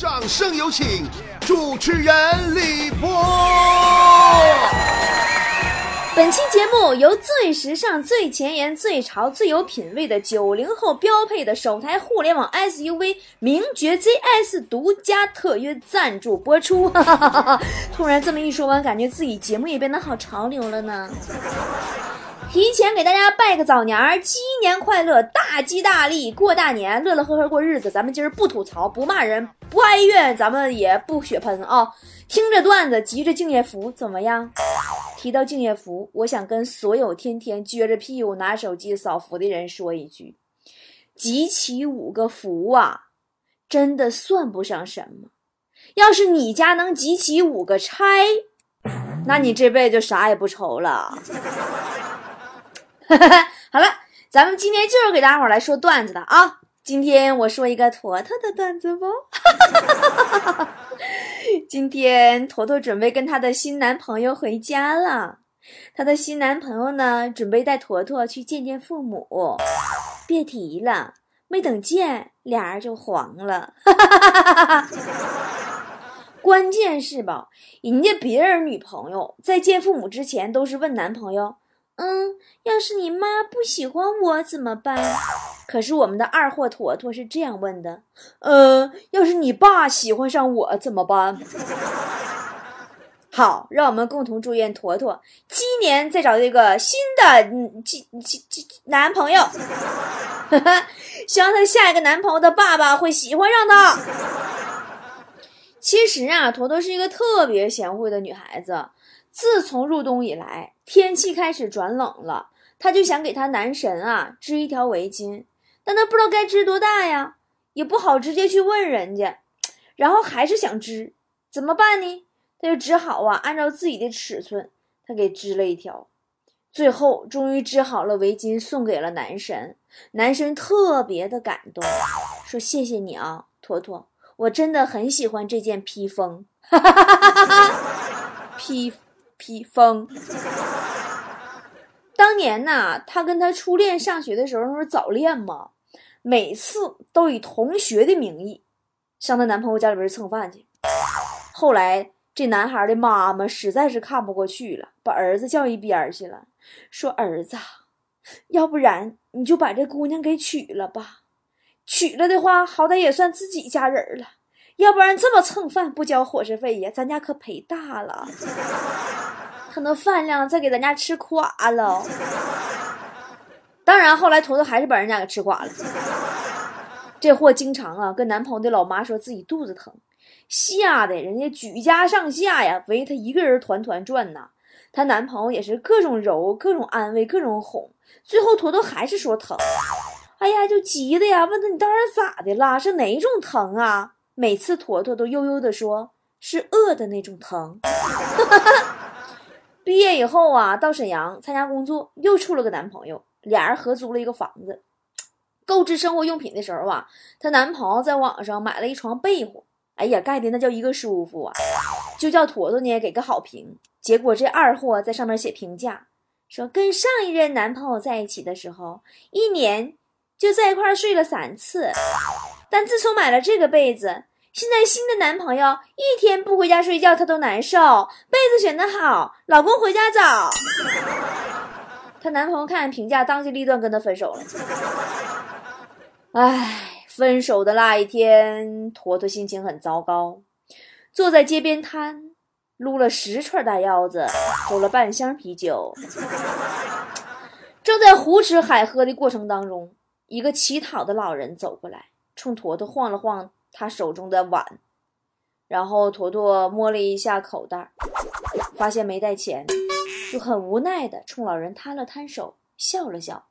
掌声有请主持人李波。本期节目由最时尚、最前沿、最潮、最有品位的九零后标配的首台互联网 SUV 名爵 ZS 独家特约赞助播出。突然这么一说完，感觉自己节目也变得好潮流了呢。提前给大家拜个早年儿，鸡年快乐，大吉大利，过大年，乐乐呵呵过日子。咱们今儿不吐槽，不骂人，不哀怨，咱们也不血喷啊！听着段子，集着敬业福，怎么样？提到敬业福，我想跟所有天天撅着屁股拿手机扫福的人说一句：集齐五个福啊，真的算不上什么。要是你家能集齐五个差，那你这辈子就啥也不愁了。好了，咱们今天就是给大伙来说段子的啊。今天我说一个坨坨的段子不？今天坨坨准备跟她的新男朋友回家了。她的新男朋友呢，准备带坨坨去见见父母。别提了，没等见，俩人就黄了。关键是吧，人家别人女朋友在见父母之前都是问男朋友。嗯，要是你妈不喜欢我怎么办？可是我们的二货坨坨是这样问的：嗯，要是你爸喜欢上我怎么办？好，让我们共同祝愿坨坨今年再找一个新的嗯，这这这男朋友。希望他下一个男朋友的爸爸会喜欢上他。其实啊，坨坨是一个特别贤惠的女孩子。自从入冬以来，天气开始转冷了，她就想给她男神啊织一条围巾，但她不知道该织多大呀，也不好直接去问人家，然后还是想织，怎么办呢？她就只好啊按照自己的尺寸，她给织了一条，最后终于织好了围巾，送给了男神。男神特别的感动，说：“谢谢你啊，坨坨，我真的很喜欢这件披风，哈 哈披。”披风。当年呐，她跟她初恋上学的时候，那是早恋嘛，每次都以同学的名义上她男朋友家里边蹭饭去。后来这男孩的妈妈实在是看不过去了，把儿子叫一边去了，说：“儿子，要不然你就把这姑娘给娶了吧，娶了的话，好歹也算自己家人了。要不然这么蹭饭不交伙食费呀，咱家可赔大了。”他那饭量再给咱家吃垮了。当然，后来坨坨还是把人家给吃垮了。这货经常啊跟男朋友的老妈说自己肚子疼，吓得人家举家上下呀围他一个人团团转呐。她男朋友也是各种揉、各种安慰、各种哄，最后坨坨还是说疼。哎呀，就急的呀，问他你到底咋的了？是哪种疼啊？每次坨坨都悠悠的说，是饿的那种疼。毕业以后啊，到沈阳参加工作，又处了个男朋友，俩人合租了一个房子。购置生活用品的时候啊，她男朋友在网上买了一床被窝，哎呀，盖的那叫一个舒服啊，就叫坨坨呢给个好评。结果这二货在上面写评价，说跟上一任男朋友在一起的时候，一年就在一块睡了三次，但自从买了这个被子。现在新的男朋友一天不回家睡觉，她都难受。被子选的好，老公回家早。她男朋友看评价，当机立断跟她分手了。唉，分手的那一天，坨坨心情很糟糕，坐在街边摊，撸了十串大腰子，抽了半箱啤酒。正在胡吃海喝的过程当中，一个乞讨的老人走过来，冲坨坨晃了晃。他手中的碗，然后坨坨摸了一下口袋，发现没带钱，就很无奈的冲老人摊了摊手，笑了笑。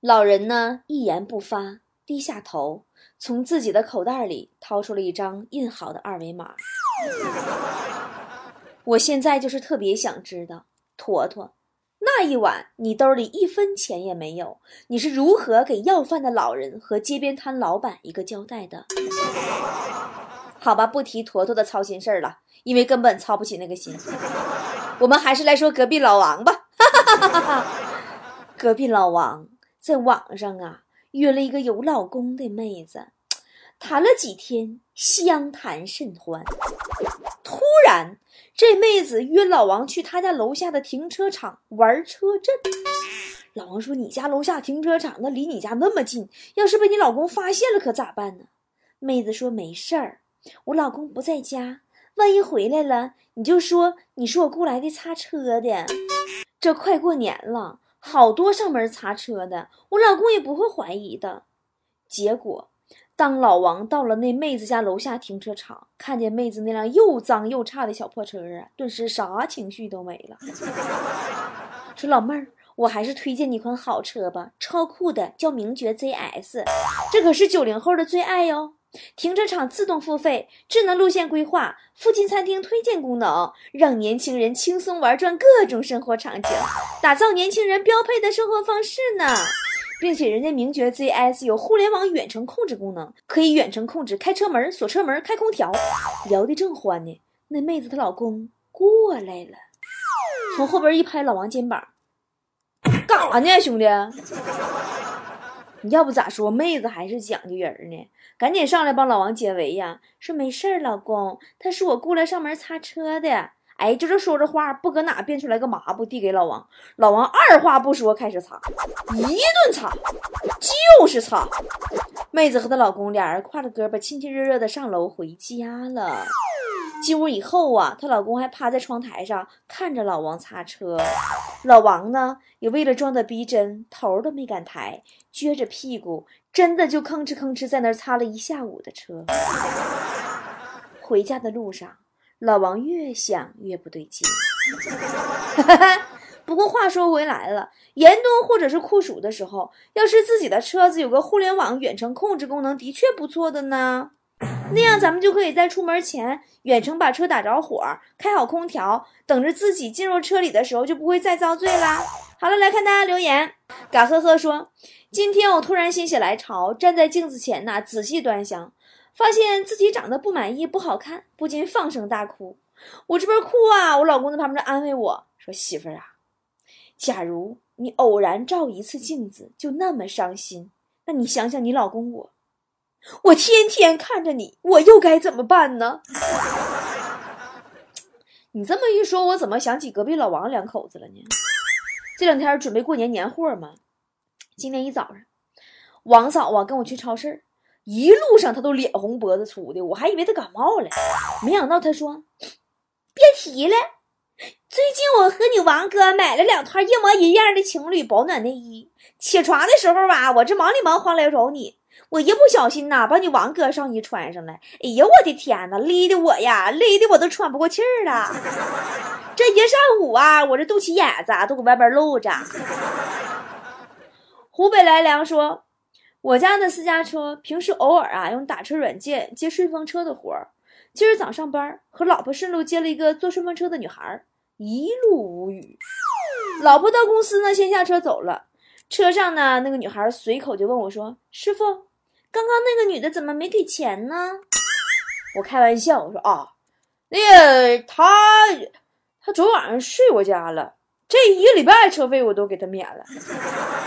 老人呢，一言不发，低下头，从自己的口袋里掏出了一张印好的二维码。我现在就是特别想知道，坨坨。那一晚，你兜里一分钱也没有，你是如何给要饭的老人和街边摊老板一个交代的？好吧，不提坨坨的操心事儿了，因为根本操不起那个心。我们还是来说隔壁老王吧。隔壁老王在网上啊约了一个有老公的妹子，谈了几天，相谈甚欢。突然，这妹子约老王去她家楼下的停车场玩车震。老王说：“你家楼下停车场那离你家那么近，要是被你老公发现了，可咋办呢？”妹子说：“没事儿，我老公不在家，万一回来了，你就说你是我雇来的擦车的。这快过年了。”好多上门擦车的，我老公也不会怀疑的。结果，当老王到了那妹子家楼下停车场，看见妹子那辆又脏又差的小破车啊，顿时啥情绪都没了。说老妹儿，我还是推荐你款好车吧，超酷的，叫名爵 ZS，这可是九零后的最爱哟。停车场自动付费，智能路线规划，附近餐厅推荐功能，让年轻人轻松玩转各种生活场景，打造年轻人标配的生活方式呢。并且人家名爵 ZS 有互联网远程控制功能，可以远程控制开车门、锁车门、开空调。聊得正欢呢，那妹子她老公过来了，从后边一拍老王肩膀：“干啥呢，兄弟？” 你要不咋说，妹子还是讲究人呢，赶紧上来帮老王解围呀！说没事儿，老公，他是我雇来上门擦车的。哎，就这说着话，不搁哪变出来个抹布递给老王，老王二话不说开始擦，一顿擦，就是擦。妹子和她老公俩人挎着胳膊，亲亲热热的上楼回家了。进屋以后啊，她老公还趴在窗台上看着老王擦车。老王呢，也为了装的逼真，头都没敢抬，撅着屁股，真的就吭哧吭哧在那儿擦了一下午的车。回家的路上，老王越想越不对劲。不过话说回来了，严冬或者是酷暑的时候，要是自己的车子有个互联网远程控制功能，的确不错的呢。那样咱们就可以在出门前远程把车打着火，开好空调，等着自己进入车里的时候就不会再遭罪啦。好了，来看大家留言。嘎呵呵说，今天我突然心血来潮，站在镜子前呐，仔细端详，发现自己长得不满意，不好看，不禁放声大哭。我这边哭啊，我老公在旁边安慰我说：“媳妇儿啊，假如你偶然照一次镜子就那么伤心，那你想想你老公我。”我天天看着你，我又该怎么办呢？你这么一说，我怎么想起隔壁老王两口子了呢？这两天准备过年年货嘛。今天一早上，王嫂啊跟我去超市，一路上他都脸红脖子粗的，我还以为他感冒了，没想到他说：“别提了，最近我和你王哥买了两套一模一样的情侣保暖内衣，起床的时候吧，我这忙里忙慌来找你。”我一不小心呐，把你王哥上衣穿上了。哎呀，我的天呐，勒的我呀，勒的我都喘不过气儿了。这一上午啊，我这肚脐眼子都搁外边露着。湖北来良说，我家的私家车平时偶尔啊用打车软件接顺风车的活儿。今儿早上班和老婆顺路接了一个坐顺风车的女孩，一路无语。老婆到公司呢，先下车走了。车上呢，那个女孩随口就问我说：“师傅，刚刚那个女的怎么没给钱呢？” 我开玩笑我说：“啊，那个她，她昨晚上睡我家了，这一个礼拜车费我都给她免了。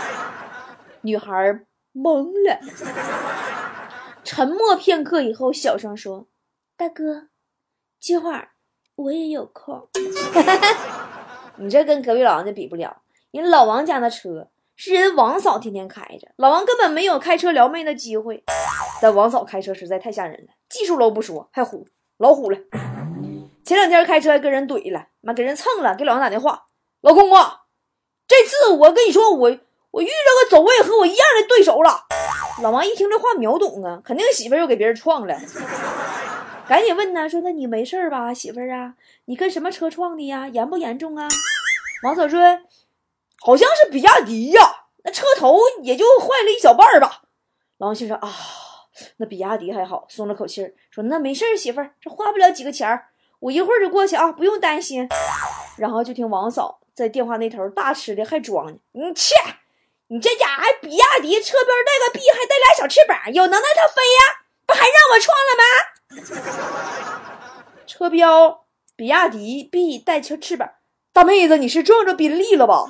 ”女孩懵了，沉默片刻以后，小声说：“大哥，今晚我也有空。”你这跟隔壁老王家比不了，人老王家的车。是人王嫂天天开着，老王根本没有开车撩妹的机会。但王嫂开车实在太吓人了，技术楼不说，还虎，老虎了。前两天开车还跟人怼了，妈给人蹭了，给老王打电话，老公啊，这次我跟你说，我我遇着个走位和我一样的对手了。老王一听这话秒懂啊，肯定媳妇又给别人撞了，赶紧问他说：“那你没事吧，媳妇儿啊？你跟什么车撞的呀？严不严重啊？”王嫂说。好像是比亚迪呀，那车头也就坏了一小半吧。老王心说啊，那比亚迪还好，松了口气儿，说那没事，媳妇儿，这花不了几个钱儿，我一会儿就过去啊，不用担心。然后就听王嫂在电话那头大吃的还装呢，你切，你这家还比亚迪车边带个 B，还带俩小翅膀，有能耐它飞呀？不还让我撞了吗？车标比亚迪 B 带车翅膀。大妹子，你是撞着宾利了吧？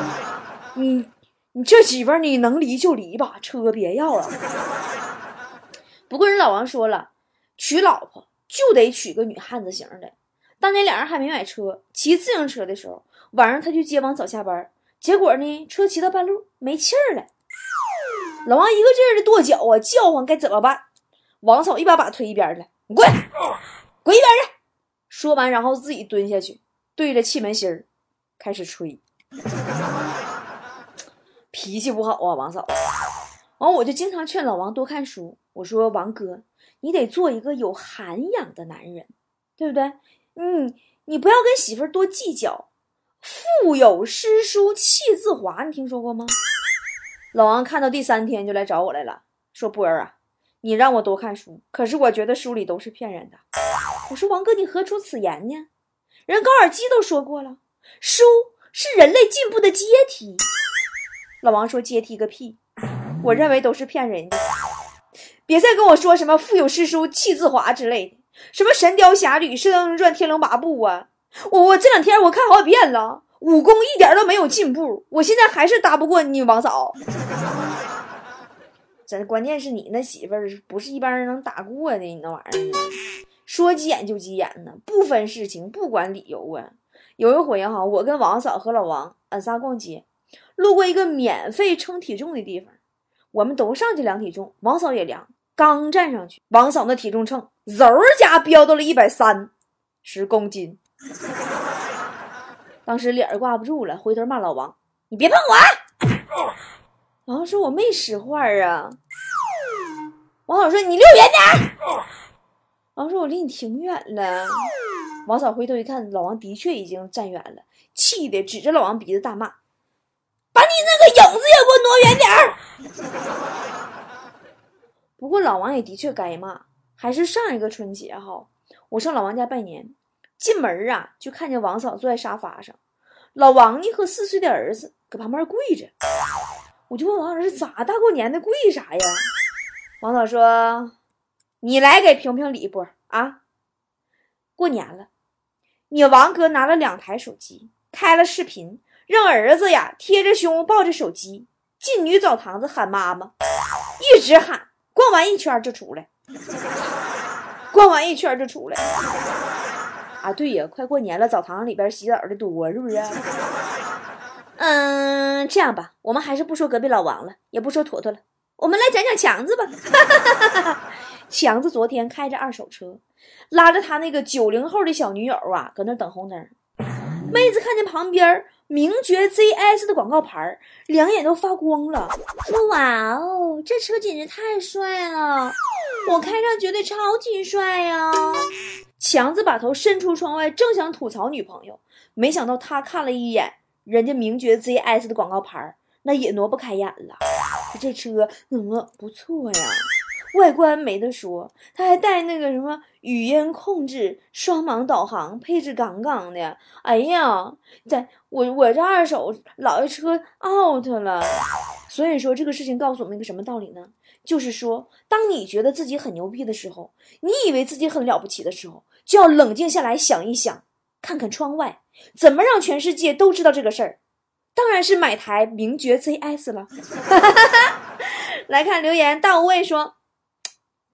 你你这媳妇儿，你能离就离吧，车别要了。不过人老王说了，娶老婆就得娶个女汉子型的。当年俩人还没买车，骑自行车的时候，晚上他去接王嫂下班，结果呢，车骑到半路没气儿了。老王一个劲儿的跺脚啊，叫唤该怎么办？王嫂一把把推一边去，你滚，滚一边去！说完，然后自己蹲下去，对着气门芯儿开始吹。脾气不好啊，王嫂。完，我就经常劝老王多看书。我说，王哥，你得做一个有涵养的男人，对不对？嗯，你不要跟媳妇儿多计较。腹有诗书气自华，你听说过吗？老王看到第三天就来找我来了，说波儿啊，你让我多看书，可是我觉得书里都是骗人的。我说王哥，你何出此言呢？人高尔基都说过了，书是人类进步的阶梯。老王说：“阶梯个屁！我认为都是骗人的。别再跟我说什么‘腹有诗书气自华’之类的，什么《神雕侠侣》《射雕英雄传》《天龙八部》啊！我我这两天我看好几遍了，武功一点都没有进步，我现在还是打不过你王嫂。真关键是你那媳妇儿不是一般人能打过的，你那玩意儿说急眼就急眼呢，不分事情，不管理由啊！有一回哈，我跟王嫂和老王俺仨逛街。”路过一个免费称体重的地方，我们都上去量体重。王嫂也量，刚站上去，王嫂那体重秤嗖儿家飙到了一百三十公斤。当时脸儿挂不住了，回头骂老王：“你别碰我！”老王说：“我没使坏啊。”王嫂说：“你离我远点。”王说：“我离你挺远了。”王嫂回头一看，老王的确已经站远了，气得指着老王鼻子大骂。把你那个影子也给我挪远点儿。不过老王也的确该骂，还是上一个春节哈，我上老王家拜年，进门啊就看见王嫂坐在沙发上，老王呢和四岁的儿子搁旁边跪着，我就问王嫂是咋大过年的跪啥呀？王嫂说：“你来给评评理不啊？过年了，你王哥拿了两台手机，开了视频。”让儿子呀贴着胸抱着手机进女澡堂子喊妈妈，一直喊，逛完一圈就出来，逛完一圈就出来。啊，对呀，快过年了，澡堂里边洗澡的多，是不是？嗯，这样吧，我们还是不说隔壁老王了，也不说坨坨了，我们来讲讲强子吧。强子昨天开着二手车，拉着他那个九零后的小女友啊，搁那等红灯。妹子看见旁边名爵 ZS 的广告牌，两眼都发光了，说：“哇哦，这车简直太帅了！我开上绝对超级帅呀！”强子把头伸出窗外，正想吐槽女朋友，没想到他看了一眼人家名爵 ZS 的广告牌，那也挪不开眼了。这车怎么不错呀。外观没得说，它还带那个什么语音控制、双盲导航，配置杠杠的。哎呀，在我我这二手老爷车 out 了。所以说这个事情告诉我们一个什么道理呢？就是说，当你觉得自己很牛逼的时候，你以为自己很了不起的时候，就要冷静下来想一想，看看窗外，怎么让全世界都知道这个事儿？当然是买台名爵 ZS 了。来看留言，大无畏说。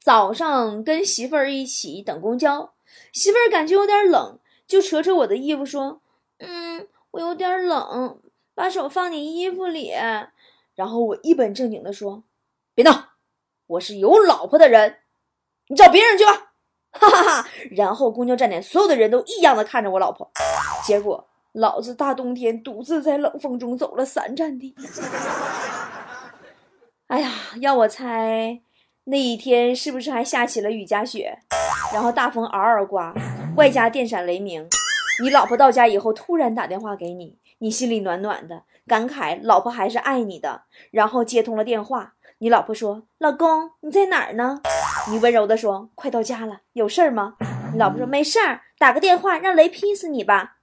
早上跟媳妇儿一起等公交，媳妇儿感觉有点冷，就扯扯我的衣服说：“嗯，我有点冷，把手放你衣服里。”然后我一本正经的说：“别闹，我是有老婆的人，你找别人去吧。”哈哈哈。然后公交站点所有的人都异样的看着我老婆，结果老子大冬天独自在冷风中走了三站地。哎呀，要我猜。那一天是不是还下起了雨夹雪，然后大风嗷嗷刮，外加电闪雷鸣？你老婆到家以后突然打电话给你，你心里暖暖的，感慨老婆还是爱你的。然后接通了电话，你老婆说：“老公，你在哪儿呢？”你温柔的说：“快到家了，有事儿吗？”你老婆说：“没事儿，打个电话让雷劈死你吧。”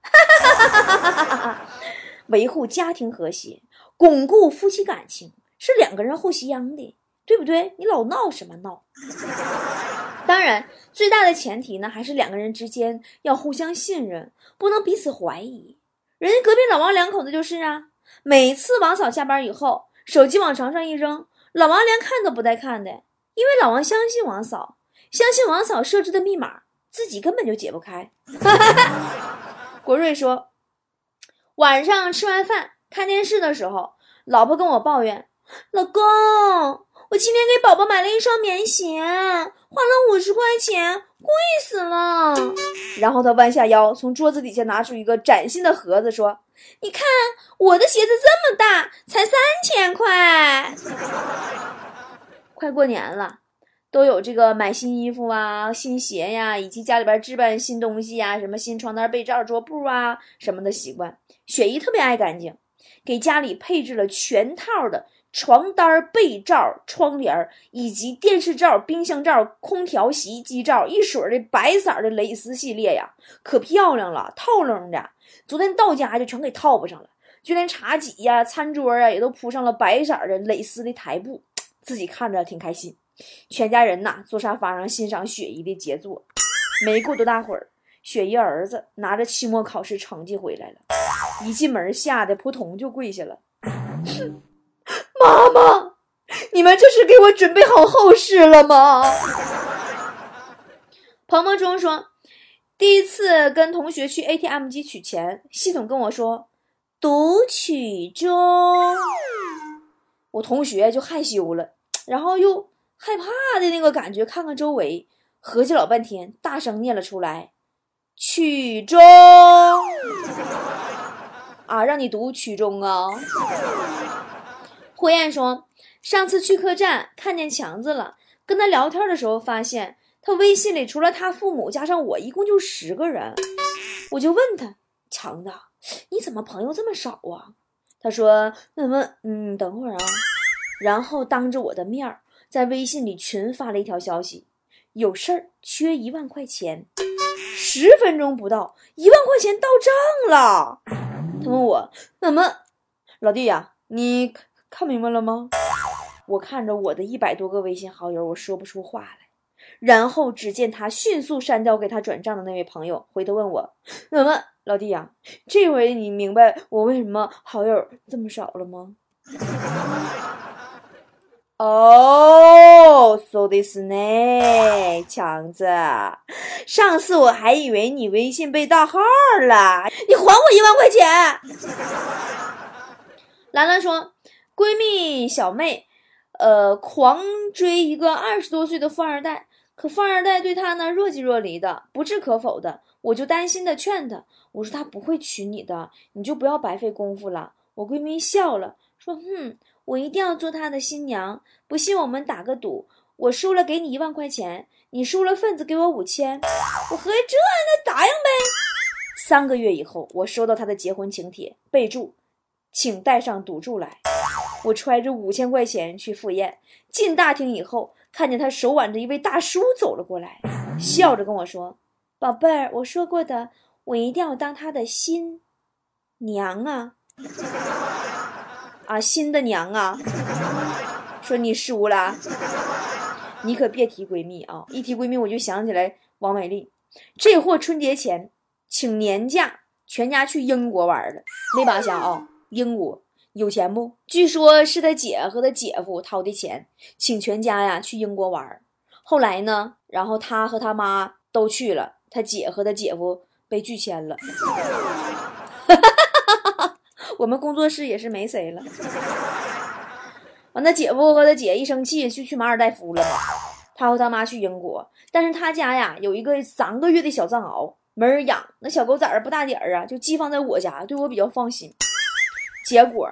维护家庭和谐，巩固夫妻感情，是两个人互相的。对不对？你老闹什么闹？当然，最大的前提呢，还是两个人之间要互相信任，不能彼此怀疑。人家隔壁老王两口子就是啊，每次王嫂下班以后，手机往床上一扔，老王连看都不带看的，因为老王相信王嫂，相信王嫂设置的密码，自己根本就解不开。国瑞说，晚上吃完饭看电视的时候，老婆跟我抱怨：“老公，我今天给宝宝买了一双棉鞋，花了五十块钱，贵死了。”然后他弯下腰，从桌子底下拿出一个崭新的盒子，说：“你看，我的鞋子这么大，才三千块。”快过年了，都有这个买新衣服啊、新鞋呀，以及家里边置办新东西呀，什么新床单、被罩、桌布啊什么的习惯。雪姨特别爱干净，给家里配置了全套的床单、被罩、窗帘以及电视罩、冰箱罩、空调、洗衣机罩，一水的白色的蕾丝系列呀，可漂亮了，套楞的。昨天到家就全给套不上了，就连茶几呀、餐桌啊，也都铺上了白色的蕾丝的台布。自己看着挺开心，全家人呐坐沙发上欣赏雪姨的杰作。没过多大会儿，雪姨儿子拿着期末考试成绩回来了，一进门吓得扑通就跪下了：“妈妈，你们这是给我准备好后事了吗？”彭彭中说：“第一次跟同学去 ATM 机取钱，系统跟我说读取中，我同学就害羞了。”然后又害怕的那个感觉，看看周围，合计老半天，大声念了出来：“取中啊，让你读曲中啊。”霍燕说：“上次去客栈看见强子了，跟他聊天的时候发现他微信里除了他父母加上我，一共就十个人。我就问他：强子，你怎么朋友这么少啊？他说：那么，嗯，等会儿啊。”然后当着我的面儿，在微信里群发了一条消息：“有事儿，缺一万块钱。”十分钟不到，一万块钱到账了。他问我：“怎么，老弟呀，你看明白了吗？”我看着我的一百多个微信好友，我说不出话来。然后只见他迅速删掉给他转账的那位朋友，回头问我：“怎么，老弟呀，这回你明白我为什么好友这么少了吗？” 哦，so this 呢，强子，上次我还以为你微信被盗号了，你还我一万块钱。兰兰说，闺蜜小妹，呃，狂追一个二十多岁的富二代，可富二代对她呢若即若离的，不置可否的，我就担心的劝她，我说他不会娶你的，你就不要白费功夫了。我闺蜜笑了，说，哼。我一定要做他的新娘，不信我们打个赌，我输了给你一万块钱，你输了份子给我五千，我合计这那答应呗。三个月以后，我收到他的结婚请帖，备注，请带上赌注来。我揣着五千块钱去赴宴，进大厅以后，看见他手挽着一位大叔走了过来，笑着跟我说：“宝贝儿，我说过的，我一定要当他的新娘啊。”啊，新的娘啊，说你输了，你可别提闺蜜啊！一提闺蜜，我就想起来王美丽，这货春节前请年假，全家去英国玩了。没扒瞎啊，英国有钱不？据说是他姐和他姐夫掏的钱，请全家呀去英国玩。后来呢，然后他和他妈都去了，他姐和他姐夫被拒签了。我们工作室也是没谁了。完，他姐夫和他姐一生气就去马尔代夫了。他和他妈去英国，但是他家呀有一个三个月的小藏獒，没人养。那小狗崽儿不大点儿啊，就寄放在我家，对我比较放心。结果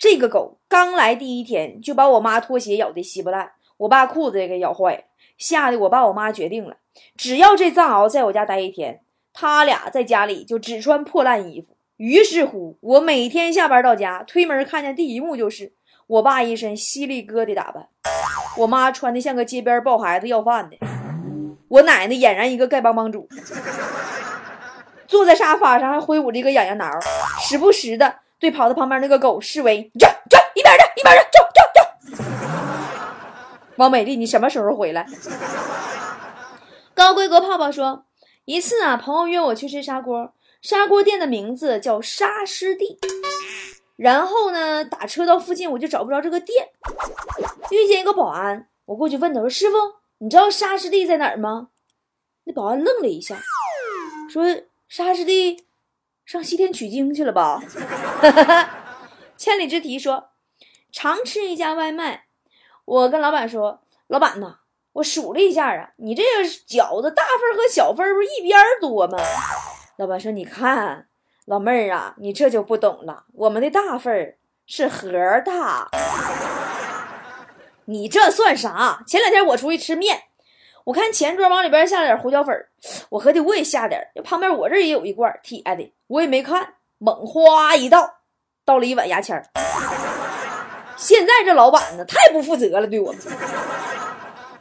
这个狗刚来第一天就把我妈拖鞋咬得稀巴烂，我爸裤子也给咬坏了，吓得我爸我妈决定了，只要这藏獒在我家待一天，他俩在家里就只穿破烂衣服。于是乎，我每天下班到家，推门看见第一幕就是我爸一身犀利哥的打扮，我妈穿的像个街边抱孩子要饭的，我奶奶俨然一个丐帮帮主，坐在沙发上还挥舞着一个痒痒挠，时不时的对跑到旁边那个狗示威：“站站一边去，一边去，走走走。”王美丽，你什么时候回来？高规格泡泡说，一次啊，朋友约我去吃砂锅。砂锅店的名字叫沙师弟，然后呢，打车到附近我就找不着这个店，遇见一个保安，我过去问他，说：“师傅，你知道沙师弟在哪儿吗？”那保安愣了一下，说：“沙师弟上西天取经去了吧？”千里之堤说：“常吃一家外卖，我跟老板说，老板呐，我数了一下啊，你这个饺子大份和小份不是一边多吗？”老板说：“你看，老妹儿啊，你这就不懂了，我们的大份儿是盒大。”你这算啥？前两天我出去吃面，我看前桌往里边下了点胡椒粉我合计我也下点旁边我这也有一罐铁的，我也没看，猛哗一倒，倒了一碗牙签现在这老板呢，太不负责了，对我。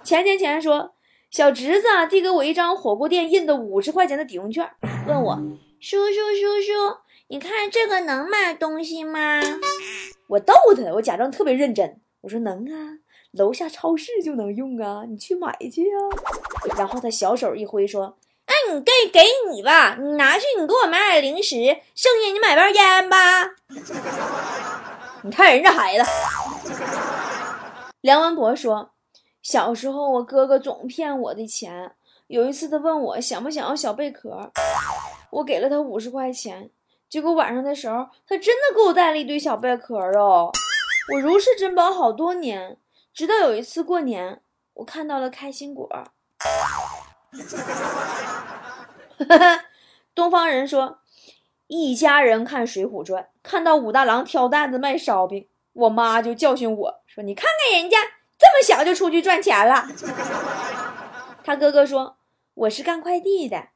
前天前说，小侄子递给我一张火锅店印的五十块钱的抵用券，问我叔叔叔叔，你看这个能买东西吗？我逗他，我假装特别认真，我说能啊。楼下超市就能用啊，你去买去呀。然后他小手一挥说：“哎，你给给你吧，你拿去，你给我买点零食，剩下你买包烟吧。你看人这孩子。”梁文博说：“小时候我哥哥总骗我的钱，有一次他问我想不想要小贝壳，我给了他五十块钱，结果晚上的时候他真的给我带了一堆小贝壳哦，我如实珍宝好多年。”直到有一次过年，我看到了开心果。东方人说，一家人看《水浒传》，看到武大郎挑担子卖烧饼，我妈就教训我说：“你看看人家这么小就出去赚钱了。”他哥哥说：“我是干快递的，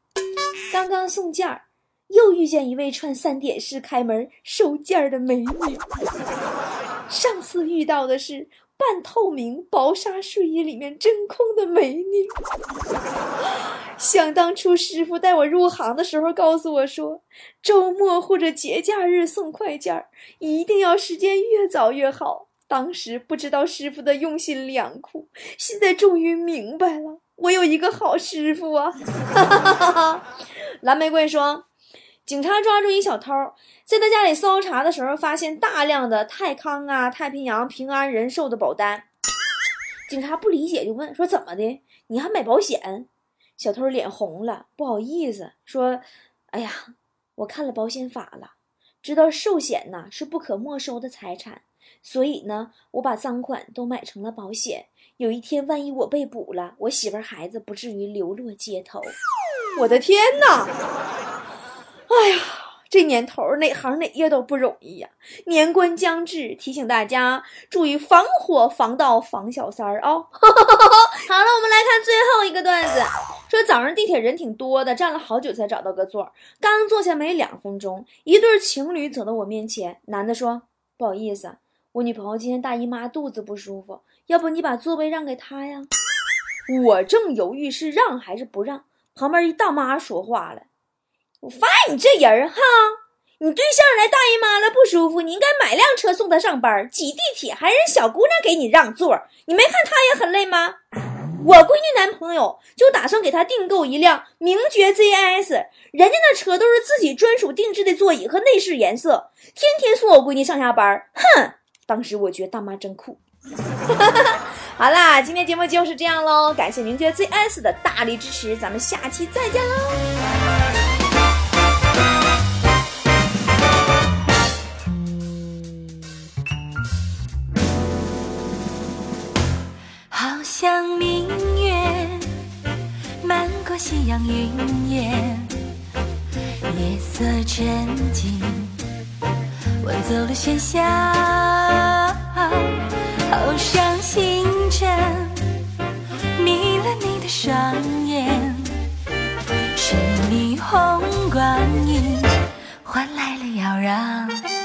刚刚送件儿，又遇见一位穿三点式开门收件儿的美女。上次遇到的是。”半透明薄纱睡衣里面真空的美女。想当初师傅带我入行的时候告诉我说，周末或者节假日送快件儿一定要时间越早越好。当时不知道师傅的用心良苦，现在终于明白了，我有一个好师傅啊！哈哈哈哈哈蓝玫瑰说。警察抓住一小偷，在他家里搜查的时候，发现大量的泰康啊、太平洋、平安人寿的保单。警察不理解，就问说：“怎么的？你还买保险？”小偷脸红了，不好意思说：“哎呀，我看了保险法了，知道寿险呐是不可没收的财产，所以呢，我把赃款都买成了保险。有一天万一我被捕了，我媳妇孩子不至于流落街头。”我的天哪！哎呀，这年头哪行哪业都不容易呀！年关将至，提醒大家注意防火、防盗、防小三儿啊！好了，我们来看最后一个段子。说早上地铁人挺多的，站了好久才找到个座儿。刚坐下没两分钟，一对情侣走到我面前。男的说：“不好意思，我女朋友今天大姨妈，肚子不舒服，要不你把座位让给她呀？”我正犹豫是让还是不让，旁边一大妈说话了。我发现你这人哈，你对象来大姨妈了不舒服，你应该买辆车送她上班，挤地铁还让小姑娘给你让座，你没看她也很累吗？我闺女男朋友就打算给她订购一辆名爵 ZS，人家那车都是自己专属定制的座椅和内饰颜色，天天送我闺女上下班。哼，当时我觉得大妈真酷。好啦，今天节目就是这样喽，感谢名爵 ZS 的大力支持，咱们下期再见喽。好像明月漫过夕阳云烟，夜色沉静，挽走了喧嚣。好像星辰迷了你的双眼，是霓虹光影换来了妖娆。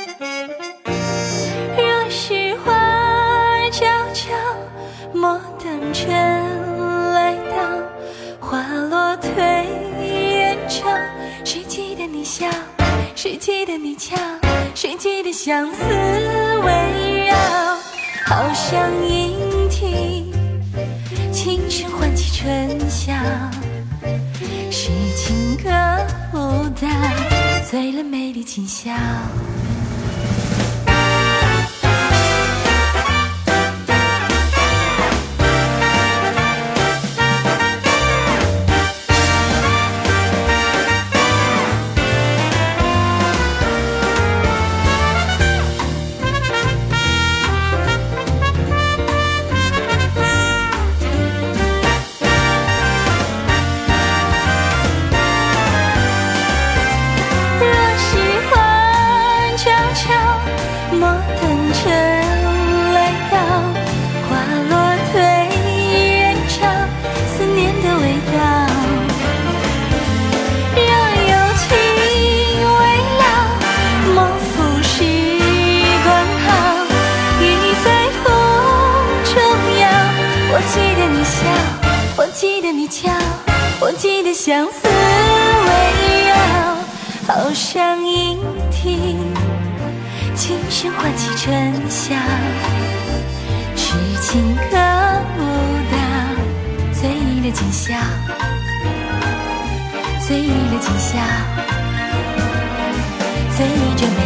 春来到，花落褪烟潮。谁记得你笑？谁记得你俏？谁记得相思围绕？好像莺啼，轻声唤起春晓。是情歌舞蹈，醉了美丽今宵。相思围绕，好声音听，琴声唤起春晓。痴情歌舞蹈，醉了今宵，醉了今宵，醉着。